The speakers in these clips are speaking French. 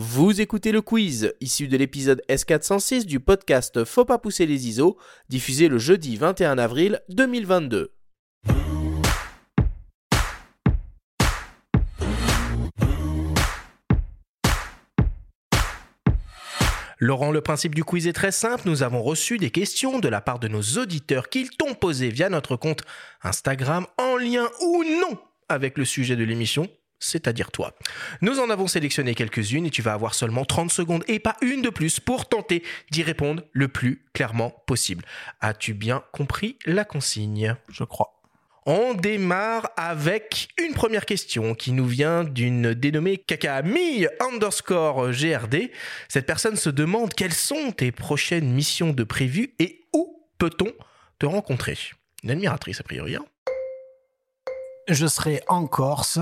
Vous écoutez le quiz, issu de l'épisode S406 du podcast Faut pas pousser les ISO, diffusé le jeudi 21 avril 2022. Laurent, le principe du quiz est très simple. Nous avons reçu des questions de la part de nos auditeurs qu'ils t'ont posées via notre compte Instagram en lien ou non avec le sujet de l'émission c'est-à-dire toi. Nous en avons sélectionné quelques-unes et tu vas avoir seulement 30 secondes et pas une de plus pour tenter d'y répondre le plus clairement possible. As-tu bien compris la consigne? Je crois. On démarre avec une première question qui nous vient d'une dénommée Kakami underscore GRD. Cette personne se demande quelles sont tes prochaines missions de prévues et où peut-on te rencontrer? Une admiratrice a priori. Hein? je serai en Corse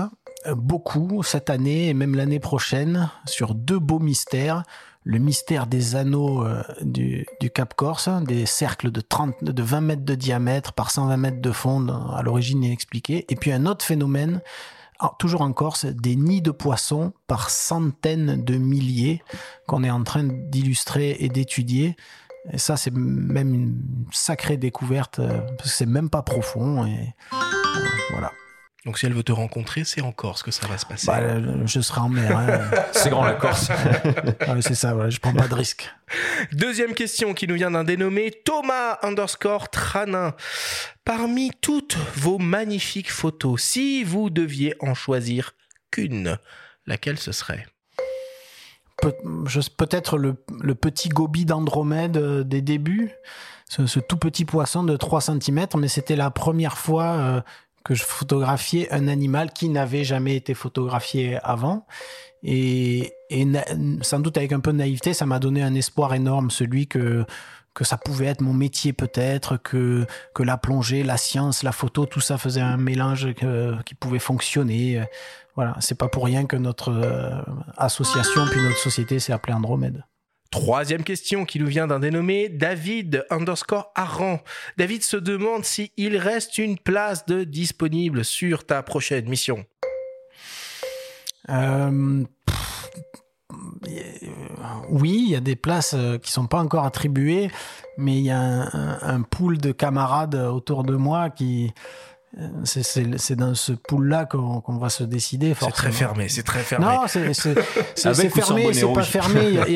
beaucoup cette année et même l'année prochaine sur deux beaux mystères. Le mystère des anneaux euh, du, Cap Corse, des cercles de, 30, de 20 mètres de diamètre par 120 mètres de fond, à l'origine inexpliquée. Et puis un autre phénomène, toujours en Corse, des nids de poissons par centaines de milliers qu'on est en train d'illustrer et d'étudier. Et ça, c'est même une sacrée découverte, euh, parce que c'est même pas profond. Et euh, voilà. Donc si elle veut te rencontrer, c'est en Corse que ça va se passer. Bah, je serai en mer. Hein. c'est grand la Corse. c'est ça, voilà, je prends pas de risque. Deuxième question qui nous vient d'un dénommé Thomas underscore Tranin. Parmi toutes vos magnifiques photos, si vous deviez en choisir qu'une, laquelle ce serait? Peut-être le, petit gobi d'Andromède euh, des débuts, ce, tout petit poisson de 3 cm, mais c'était la première fois euh, que je photographiais un animal qui n'avait jamais été photographié avant. Et, sans doute avec un peu de naïveté, ça m'a donné un espoir énorme, celui que que ça pouvait être mon métier peut-être, que que la plongée, la science, la photo, tout ça faisait un mélange qui pouvait fonctionner. Voilà, c'est pas pour rien que notre euh, association puis notre société s'est appelée Andromède. Troisième question qui nous vient d'un dénommé David underscore Aran. David se demande s'il reste une place de disponible sur ta prochaine mission. Euh, oui, il y a des places euh, qui sont pas encore attribuées, mais il y a un pool de camarades autour de moi qui c'est dans ce pool-là qu'on va se décider. C'est très fermé, c'est très fermé. Non, c'est fermé, c'est pas fermé. Il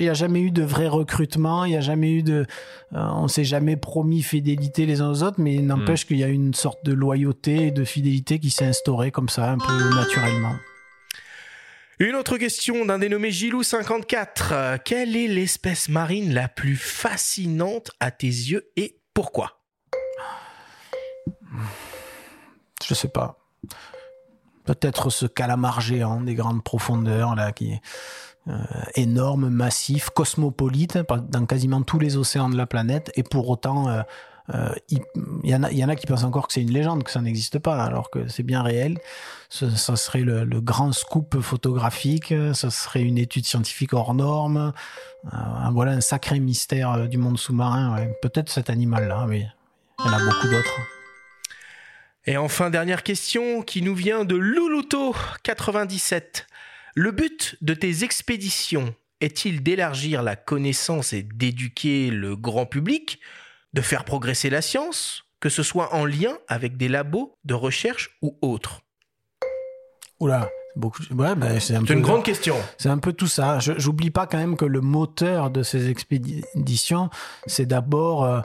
n'y a, jamais eu de vrai recrutement, il n'y a jamais eu de. Euh, on s'est jamais promis fidélité les uns aux autres, mais n'empêche hmm. qu'il y a une sorte de loyauté et de fidélité qui s'est instaurée comme ça, un peu naturellement. Une autre question d'un dénommé Gilou54. Quelle est l'espèce marine la plus fascinante à tes yeux et pourquoi? Je sais pas. Peut-être ce calamar géant des grandes profondeurs là qui est euh, énorme, massif, cosmopolite dans quasiment tous les océans de la planète et pour autant euh, euh, il, y en a, il y en a qui pensent encore que c'est une légende, que ça n'existe pas, alors que c'est bien réel. Ce, ça serait le, grand scoop photographique, ce serait une étude scientifique hors norme. voilà un sacré mystère du monde sous-marin. Peut-être cet animal-là, mais il y en a beaucoup d'autres. Et enfin, dernière question qui nous vient de Luluto97. Le but de tes expéditions est-il d'élargir la connaissance et d'éduquer le grand public, de faire progresser la science, que ce soit en lien avec des labos de recherche ou autres? Oula, beaucoup. Ouais, ben, c'est une grande question. C'est un peu tout ça. J'oublie pas quand même que le moteur de ces expéditions, c'est d'abord euh,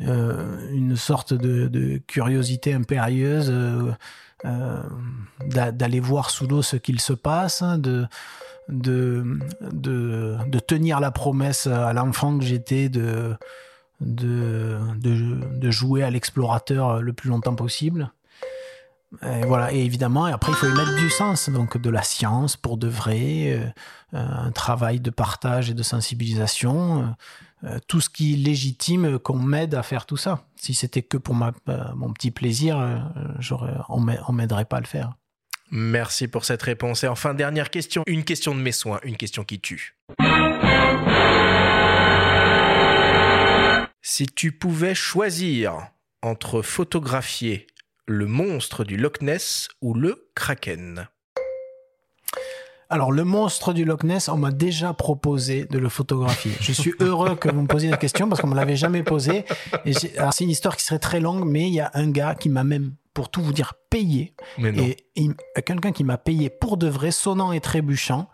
euh, une sorte de, curiosité impérieuse euh, euh, d'aller voir sous l'eau ce qu'il se passe, hein, de, tenir la promesse à l'enfant que j'étais de, jouer à l'explorateur le plus longtemps possible. Et voilà, et évidemment, après, il faut y mettre du sens, donc de la science pour de vrai, un travail de partage et de sensibilisation, tout ce qui légitime qu'on m'aide à faire tout ça. Si c'était que pour euh, mon petit plaisir, euh, on m'aiderait pas à le faire. Merci pour cette réponse. Et enfin, dernière question, une question de mes soins, une question qui tue. Si tu pouvais choisir entre photographier le monstre du Loch Ness ou le Kraken Alors, le monstre du Loch Ness, on m'a déjà proposé de le photographier. Je suis heureux que vous me posiez la question parce qu'on me l'avait jamais posé. Et alors, c'est une histoire qui serait très longue, mais il y a un gars qui m'a même, pour tout vous dire, payé. Mais non. Et quelqu'un qui m'a payé pour de vrai, sonnant et trébuchant,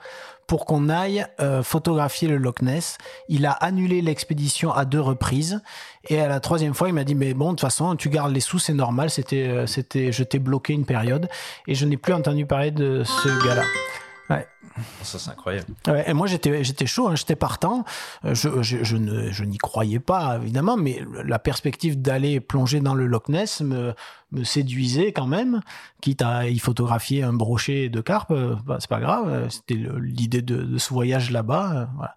pour qu'on aille euh, photographier le Loch Ness. Il a annulé l'expédition à deux reprises. Et à la troisième fois, il m'a dit, mais bon, de toute façon, tu gardes les sous, c'est normal. C'était, euh, c'était, je t'ai bloqué une période. Et je n'ai plus entendu parler de ce gars-là. Ouais. Ça, c'est incroyable. Ouais, et moi, j'étais, j'étais chaud, hein, j'étais partant. Euh, Je, je, je, ne, je n'y croyais pas, évidemment, mais la perspective d'aller plonger dans le Loch Ness me, me séduisait quand même. Quitte à y photographier un brochet de carpe, euh, bah, c'est pas grave. euh, C'était le- l'idée de, de ce voyage là-bas. euh, voilà.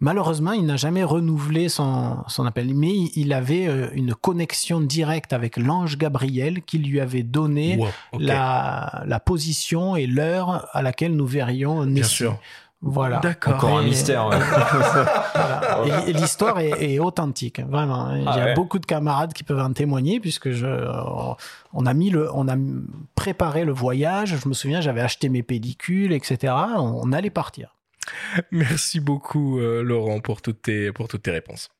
Malheureusement, il n'a jamais renouvelé son, son appel, mais il- il avait une connexion directe avec l'ange Gabriel qui lui avait donné Wow, ok. la, la position et l'heure à laquelle nous verrions Bien sûr. Voilà. D'accord. Encore un mystère. ouais. Voilà. L'histoire est, est authentique, vraiment. hein. Il y Ah a ouais. beaucoup de camarades qui peuvent en témoigner puisque je, on a mis le, on a préparé le voyage. Je me souviens, j'avais acheté mes pellicules, etc. On, on allait partir. Merci beaucoup, euh, Laurent, pour toutes tes, pour toutes tes réponses.